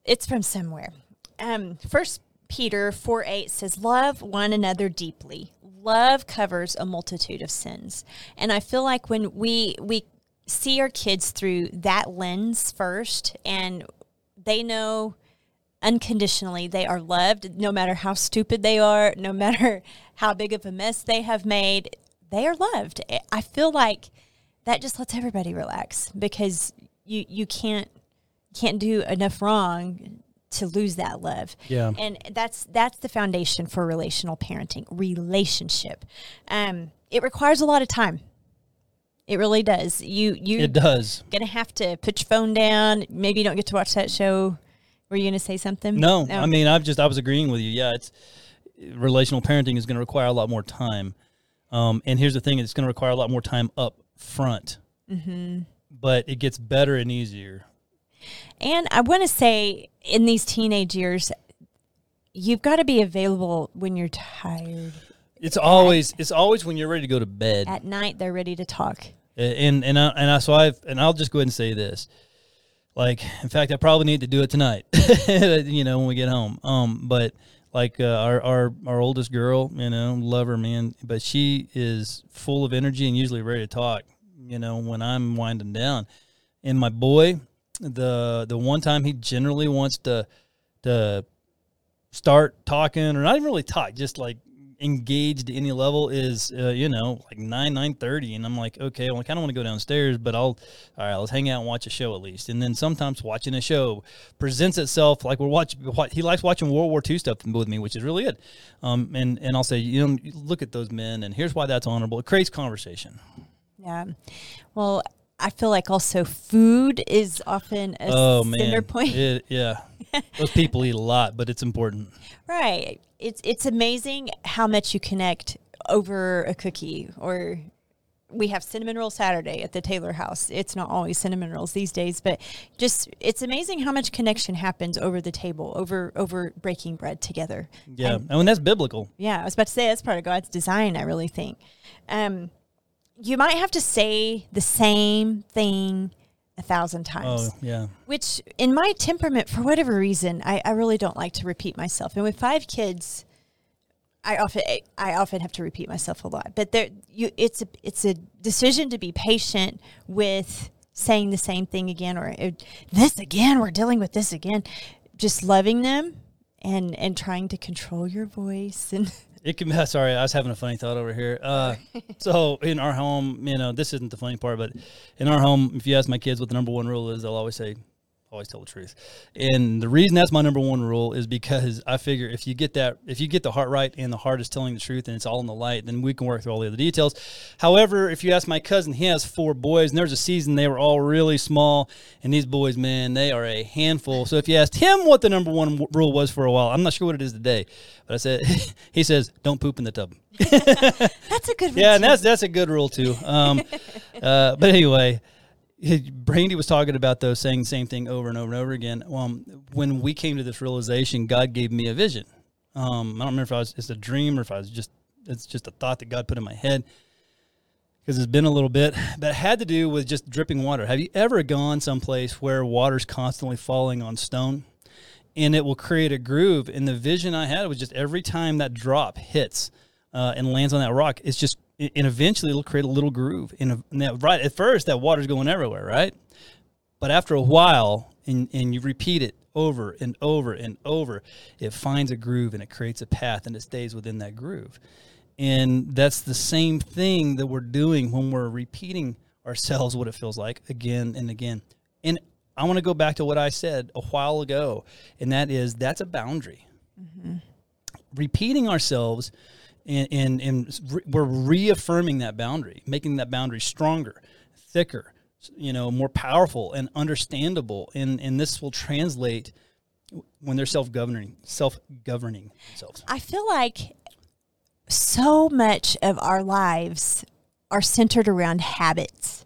It's from somewhere. Um, First Peter 4 8 says, Love one another deeply. Love covers a multitude of sins. And I feel like when we we see our kids through that lens first and they know unconditionally they are loved no matter how stupid they are, no matter how big of a mess they have made, they are loved. I feel like that just lets everybody relax because you you can't can't do enough wrong to lose that love. Yeah. And that's that's the foundation for relational parenting, relationship. Um it requires a lot of time. It really does. You you It does. gonna have to put your phone down. Maybe you don't get to watch that show. Were you gonna say something? No, I mean I've just I was agreeing with you. Yeah, it's relational parenting is going to require a lot more time. Um, and here's the thing: it's going to require a lot more time up front. Mm-hmm. But it gets better and easier. And I want to say, in these teenage years, you've got to be available when you're tired. It's always it's always when you're ready to go to bed. At night, they're ready to talk. and and I, and I so I've and I'll just go ahead and say this. Like, in fact, I probably need to do it tonight. you know, when we get home. Um, but like uh, our our our oldest girl, you know, love her man, but she is full of energy and usually ready to talk. You know, when I'm winding down, and my boy, the the one time he generally wants to to start talking or not even really talk, just like engaged to any level is uh, you know like 9 9.30 and i'm like okay well i kind of want to go downstairs but i'll all right let's hang out and watch a show at least. And then sometimes watching a show presents itself like we're watching what he likes watching world war ii stuff with me which is really good um, and and i'll say you know look at those men and here's why that's honorable. It creates conversation. Yeah. Well, I feel like also food is often a oh center point. It- yeah those people eat a lot but it's important Right. It's it's amazing how much you connect over a cookie or we have cinnamon roll Saturday at the Taylor house. It's not always cinnamon rolls these days, but just it's amazing how much connection happens over the table, over over breaking bread together. yeah And- I mean that's biblical yeah, I was about to say that's part of God's design, I really think. Um you might have to say the same thing a thousand times. oh yeah. Which in my temperament for whatever reason I, I really don't like to repeat myself. And with five kids i often i often have to repeat myself a lot. But there you it's a it's a decision to be patient with saying the same thing again or uh, this again we're dealing with this again. Just loving them and and trying to control your voice and It can be. Sorry, I was having a funny thought over here. Uh, so in our home, you know, this isn't the funny part, but in our home, if you ask my kids what the number one rule is, they'll always say, always tell the truth. And the reason that's my number one rule is because I figure if you get that, if you get the heart right and the heart is telling the truth and it's all in the light, then we can work through all the other details. However, if you ask my cousin, he has four boys, and there's a season they were all really small, and these boys, man, they are a handful. So if you asked him what the number one rule was for a while, I'm not sure what it is today, but I said, he says, don't poop in the tub. that's a good. Yeah, and that's that's a good rule too. Um, uh, but anyway. Brandy was talking about those saying the same thing over and over and over again. Um, when we came to this realization, God gave me a vision. Um, I don't remember if I was it's a dream or if I was just it's just a thought that God put in my head because it's been a little bit, but it had to do with just dripping water. Have you ever gone someplace where water's constantly falling on stone, and it will create a groove? And the vision I had was just every time that drop hits uh, and lands on that rock, it's just and eventually it'll create a little groove. And, that, right at first, that water's going everywhere, right? But after a while, and, and you repeat it over and over and over, it finds a groove and it creates a path and it stays within that groove. And that's the same thing that we're doing when we're repeating ourselves what it feels like again and again. And I want to go back to what I said a while ago, and that is that's a boundary. Mm-hmm. Repeating ourselves and, and, and re- we're reaffirming that boundary, making that boundary stronger, thicker, you know, more powerful and understandable. And, and this will translate when they're self-governing, self-governing themselves. I feel like so much of our lives are centered around habits.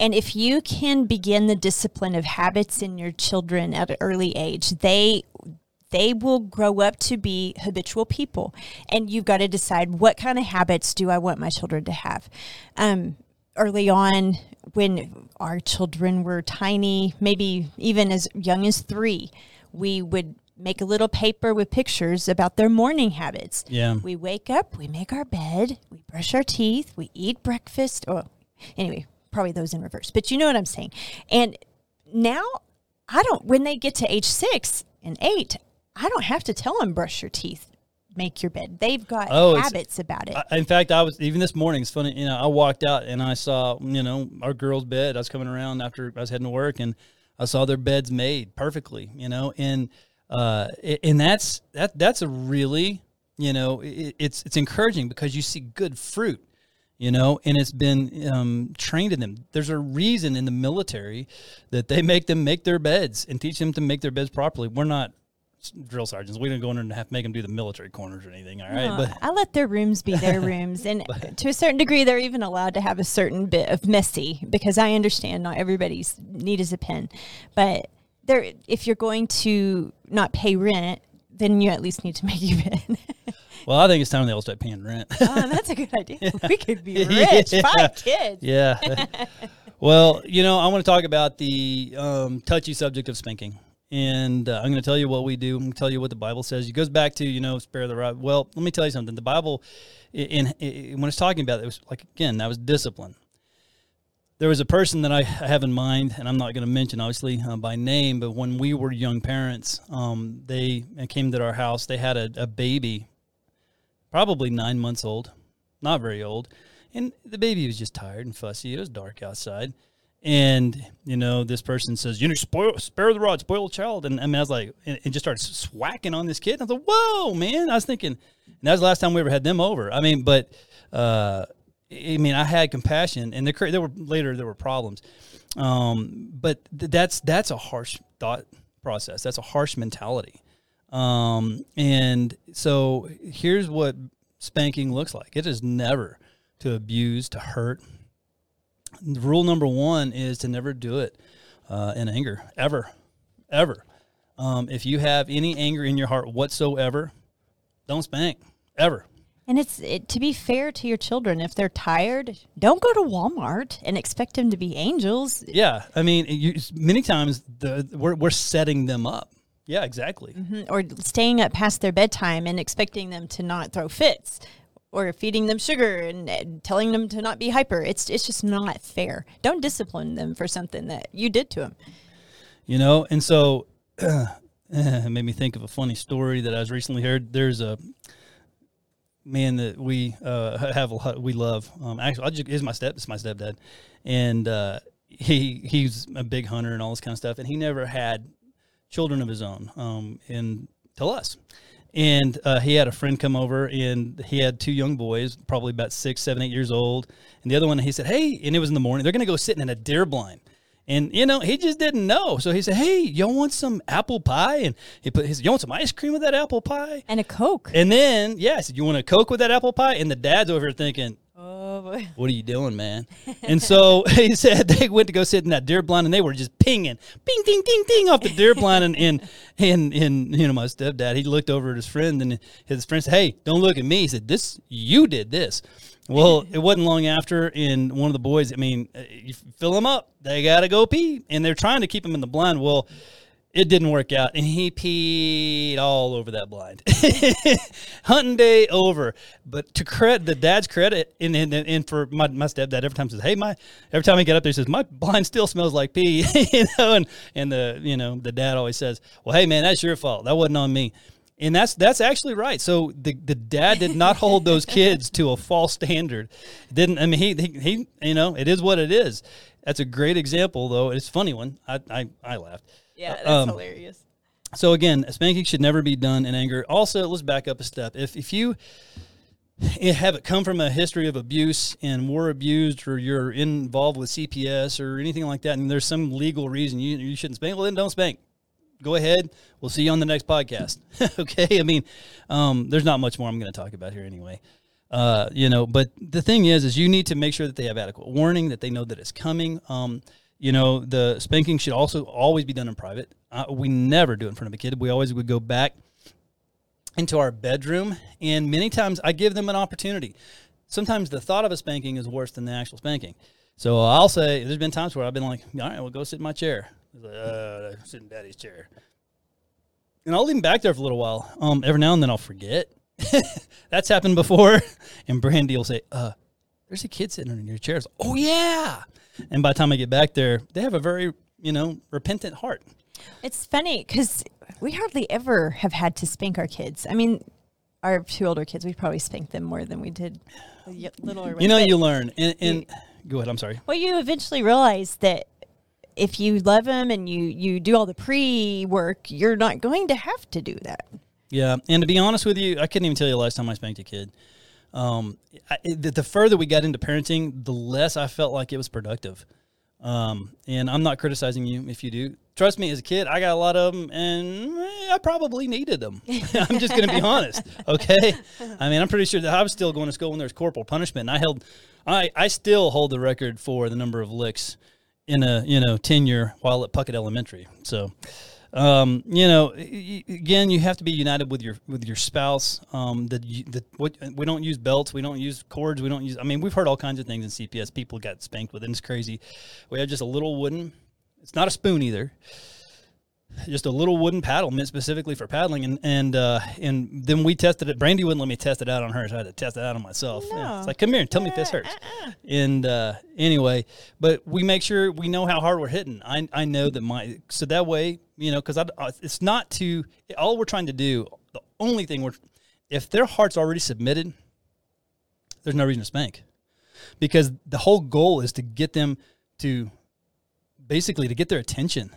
And if you can begin the discipline of habits in your children at an early age, they they will grow up to be habitual people. And you've got to decide what kind of habits do I want my children to have. Um, early on, when our children were tiny, maybe even as young as three, we would make a little paper with pictures about their morning habits. Yeah. We wake up, we make our bed, we brush our teeth, we eat breakfast. Oh, anyway, probably those in reverse, but you know what I'm saying. And now I don't, when they get to age six and eight, I don't have to tell them brush your teeth, make your bed. They've got oh, habits about it. I, in fact, I was even this morning. It's funny. You know, I walked out and I saw you know our girls' bed. I was coming around after I was heading to work, and I saw their beds made perfectly. You know, and uh, and that's that that's a really you know it, it's it's encouraging because you see good fruit you know, and it's been um, trained in them. There's a reason in the military that they make them make their beds and teach them to make their beds properly. We're not drill sergeants. We didn't go in there and have to make them do the military corners or anything. All right, no, but I let their rooms be their rooms, and but, to a certain degree, they're even allowed to have a certain bit of messy because I understand not everybody's neat as a pin, but there, if you're going to not pay rent, then you at least need to make your bed. well, I think it's time they all start paying rent. oh, that's a good idea. We could be rich. Yeah. Five kids. Yeah. well, you know, I want to talk about the um, touchy subject of spanking and uh, I'm going to tell you what we do. I'm going to tell you what the Bible says. It goes back to you know spare the rod. Well, let me tell you something. The Bible, in, in when it's talking about it, it was like again that was discipline. There was a person that I have in mind, and I'm not going to mention obviously uh, by name, but when we were young parents, um, they came to our house. They had a, a baby, probably nine months old, not very old, and the baby was just tired and fussy. It was dark outside and you know this person says you know spoil spare the rod spoil the child. And I mean I was like and, and just started swacking on this kid. I was like whoa man. I was thinking and that was the last time we ever had them over. I mean but uh, I mean I had compassion and there, there were later there were problems. Um, but th- that's that's a harsh thought process. That's a harsh mentality. Um, and so here's what spanking looks like. It is never to abuse to hurt rule number one is to never do it uh, in anger, ever, ever. Um, if you have any anger in your heart whatsoever, don't spank, ever. And it's it, to be fair to your children. If they're tired, don't go to Walmart and expect them to be angels. Yeah, I mean, you, many times the we're we're setting them up. Yeah, exactly. Mm-hmm. Or staying up past their bedtime and expecting them to not throw fits or feeding them sugar and, and, telling them to not be hyper. It's it's just not fair. Don't discipline them for something that you did to them. You know, and so it made me think of a funny story that I was recently heard. There's a man that we uh, have a lot, we love. Um, actually, I just is my step, it's my stepdad, and uh, he he's a big hunter and all this kind of stuff, and he never had children of his own. Um, and us. And uh, he had a friend come over, and he had two young boys, probably about six, seven, eight years old. And the other one, he said, "Hey," and it was in the morning. They're going to go sitting in a deer blind. And you know, he just didn't know. So he said, "Hey, y'all want some apple pie?" And he put, he said, "You want some ice cream with that apple pie?" And a Coke. And then, yeah, I said, "You want a Coke with that apple pie?" And the dad's over here thinking, oh boy. what are you doing, man? and so he said they went to go sit in that deer blind and they were just pinging, ping, ding, ding, ding off the deer blind. And, and, and, and, you know, my stepdad, he looked over at his friend and his friend said, Hey, don't look at me. He said, This, you did this. Well, it wasn't long after, and one of the boys, I mean, uh, you fill them up, they got to go pee. And they're trying to keep them in the blind. Well, it didn't work out, and he peed all over that blind. Hunting day over, but to credit the dad's credit, and and, and for my, my stepdad, every time says, "Hey, my," every time I get up there, he says, "My blind still smells like pee," you know, and and the you know the dad always says, "Well, hey man, that's your fault. That wasn't on me." And that's that's actually right. So the the dad did not hold those kids to a false standard. Didn't I mean he, he he you know it is what it is. That's a great example though. It's a funny one. I I, I laughed. Yeah, that's Um, hilarious. So again, spanking should never be done in anger. Also, let's back up a step. If if you have it come from a history of abuse and were abused, or you're involved with CPS or anything like that, and there's some legal reason you you shouldn't spank, well then don't spank. Go ahead. We'll see you on the next podcast. okay. I mean, um, there's not much more I'm going to talk about here anyway. Uh, you know, but the thing is, is you need to make sure that they have adequate warning, that they know that it's coming. Um, you know, the spanking should also always be done in private. Uh, we never do it in front of a kid. We always would go back into our bedroom, and many times I give them an opportunity. Sometimes the thought of a spanking is worse than the actual spanking. So I'll say, there's been times where I've been like, all right, well, go sit in my chair. Like, uh, sit in daddy's chair. And I'll leave him back there for a little while. Um, every now and then I'll forget. That's happened before. And Brandy will say, uh, there's a kid sitting in your chairs. Oh, yeah. And by the time I get back there, they have a very, you know, repentant heart. It's funny because we hardly ever have had to spank our kids. I mean, our two older kids, we probably spanked them more than we did littler. You know, you learn. And, and go ahead. I'm sorry. Well, you eventually realize that if you love them and you you do all the pre work, you're not going to have to do that. Yeah, and to be honest with you, I couldn't even tell you the last time I spanked a kid. Um, I, it- the, the further we got into parenting, the less I felt like it was productive. Um, and I'm not criticizing you if you do. Trust me, as a kid, I got a lot of them, and eh, I probably needed them. I'm just going to be honest. Okay, I mean, I'm pretty sure that I was still going to school when there was corporal punishment, and I held, I I still hold the record for the number of licks in a you know tenure while at Puckett Elementary. So, um, you know, again, you have to be united with your with your spouse. Um, that you, that what we don't use belts, we don't use cords, we don't use. I mean, we've heard all kinds of things in CPS. People got spanked with, and it's crazy. We have just a little wooden. It's not a spoon either. Just a little wooden paddle meant specifically for paddling, and and uh, and then we tested it. Brandy wouldn't let me test it out on her, so I had to test it out on myself. Yeah, It's like, come here and tell me if this hurts. And uh, anyway, but we make sure we know how hard we're hitting. I, I know that my so that way you know because I- it's not to all we're trying to do. The only thing we're if their heart's already submitted, there's no reason to spank because the whole goal is to get them to basically to get their attention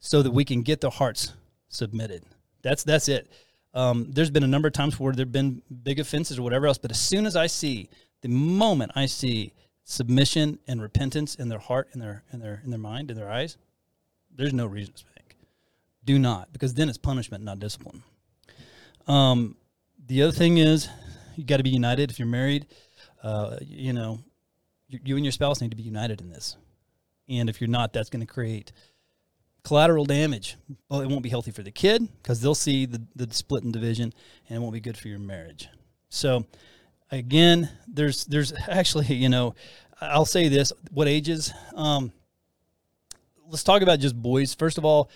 so that we can get their hearts submitted. That's that's it. Um, there's been a number of times where there've been big offenses or whatever else, but as soon as I see the moment I see submission and repentance in their heart, in their in their in their mind, in their eyes, there's no reason to spank. Do not, because then it's punishment, not discipline. Um, the other thing is, you got to be united. If you're married, uh, you know, you, you and your spouse need to be united in this. And if you're not, that's going to create collateral damage. Well, it won't be healthy for the kid because they'll see the, the split and division, and it won't be good for your marriage. So, again, there's there's actually, you know, I'll say this: what ages? Um, let's talk about just boys. First of all,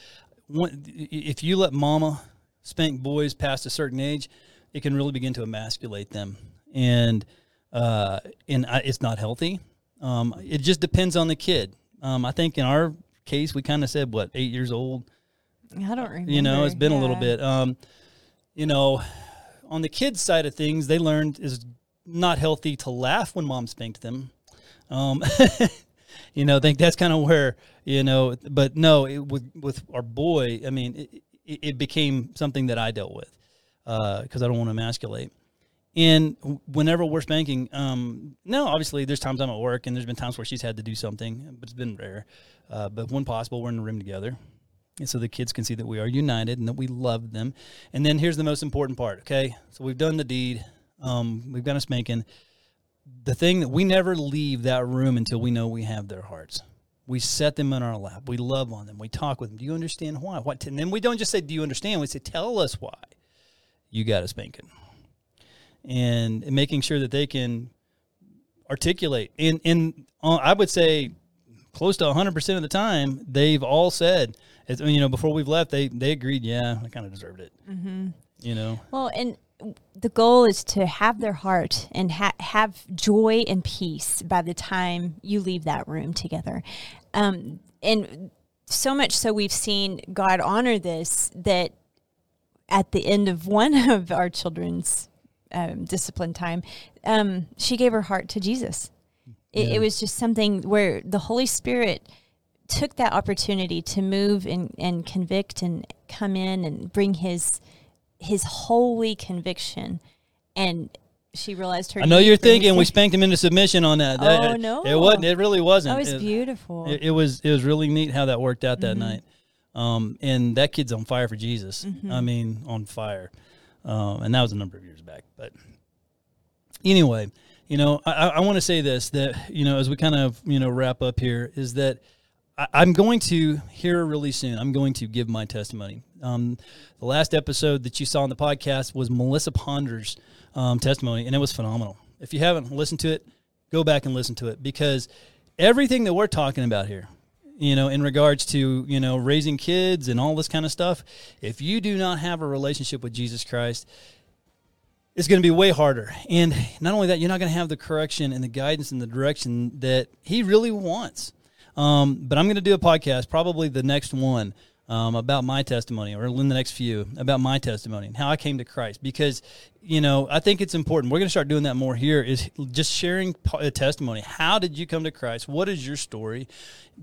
one, if you let mama spank boys past a certain age, it can really begin to emasculate them, and uh, and I, it's not healthy. Um, it just depends on the kid. Um, I think in our case, we kind of said what eight years old. I don't remember. You know, it's been a little bit. Um, you know, on the kids' side of things, they learned is not healthy to laugh when mom spanked them. Um, you know, I think that's kind of where you know. But no, it, with with our boy, I mean, it, it, became something that I dealt with because uh, I don't want to emasculate. And whenever we're spanking, um, no, obviously there's times I'm at work and there's been times where she's had to do something, but it's been rare. Uh, but when possible, we're in the room together. And so the kids can see that we are united and that we love them. And then here's the most important part, okay? So we've done the deed, um, we've got a spanking. The thing that we never leave that room until we know we have their hearts. We set them in our lap. We love on them. We talk with them. Do you understand why? What? And then we don't just say, "Do you understand?" We say, "Tell us why you got a spanking," and making sure that they can articulate. And and uh, I would say, close to hundred percent of the time, they've all said, you know, before we've left, they they agreed, yeah, I kind of deserved it. Mm-hmm. You know. Well, and the goal is to have their heart and ha- have joy and peace by the time you leave that room together. Um, and so much so we've seen God honor this that at the end of one of our children's um, discipline time, um, she gave her heart to Jesus. It, yeah. it, was just something where the Holy Spirit took that opportunity to move and, and convict and come in and bring his his holy conviction and she realized her. I know you're thinking we spanked him into submission on that. Oh no, it wasn't. It really wasn't. That was it, beautiful. It, it, was. It was really neat how that worked out that mm-hmm. night. Um, and that kid's on fire for Jesus. Mm-hmm. I mean, on fire. Um, and that was a number of years back. But anyway, you know, I, I want to say this that you know as we kind of you know wrap up here is that I, am going to here really soon. I'm going to give my testimony. Um, the last episode that you saw on the podcast was Melissa Ponder's um, testimony, and it was phenomenal. If you haven't listened to it, go back and listen to it because everything that we're talking about here, you know, in regards to you know raising kids and all this kind of stuff, if you do not have a relationship with Jesus Christ, it's going to be way harder. And not only that, you're not going to have the correction and the guidance and the direction that He really wants. Um, but I'm going to do a podcast, probably the next one, um, about my testimony, or in the next few, about my testimony and how I came to Christ. Because, you know, I think it's important. We're going to start doing that more here. Is just sharing a testimony. How did you come to Christ? What is your story?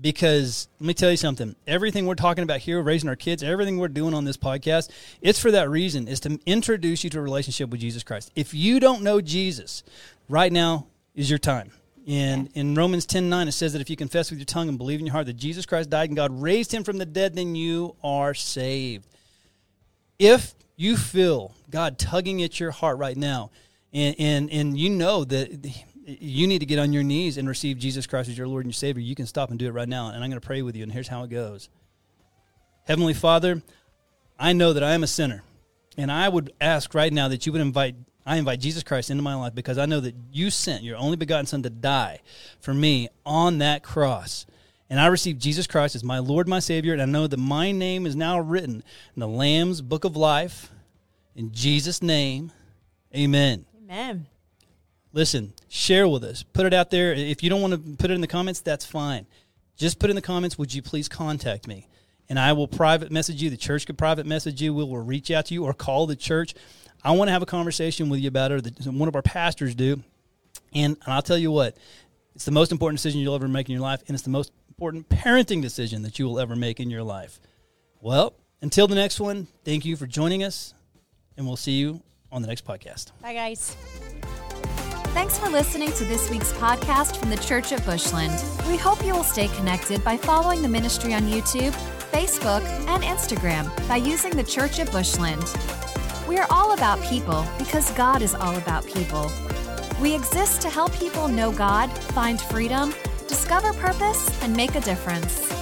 Because let me tell you something. Everything we're talking about here, raising our kids, everything we're doing on this podcast, it's for that reason: is to introduce you to a relationship with Jesus Christ. If you don't know Jesus, right now is your time in, in Romans 10 9, it says that if you confess with your tongue and believe in your heart that Jesus Christ died and God raised him from the dead, then you are saved. If you feel God tugging at your heart right now, and, and, and you know that you need to get on your knees and receive Jesus Christ as your Lord and your Savior, you can stop and do it right now. And I'm going to pray with you, and here's how it goes Heavenly Father, I know that I am a sinner, and I would ask right now that you would invite I invite Jesus Christ into my life because I know that you sent your only begotten Son to die for me on that cross. And I receive Jesus Christ as my Lord, my Savior, and I know that my name is now written in the Lamb's book of life. In Jesus' name, amen. Amen. Listen, share with us. Put it out there. If you don't want to put it in the comments, that's fine. Just put in the comments, would you please contact me? And I will private message you. The church could private message you. We will reach out to you or call the church. I want to have a conversation with you about it. One of our pastors do, and, and I'll tell you what, it's the most important decision you'll ever make in your life, and it's the most important parenting decision that you will ever make in your life. Well, until the next one, thank you for joining us, and we'll see you on the next podcast. Bye, guys. Thanks for listening to this week's podcast from the Church of Bushland. We hope you will stay connected by following the ministry on YouTube, Facebook, and Instagram by using the Church of Bushland. We are all about people because God is all about people. We exist to help people know God, find freedom, discover purpose, and make a difference.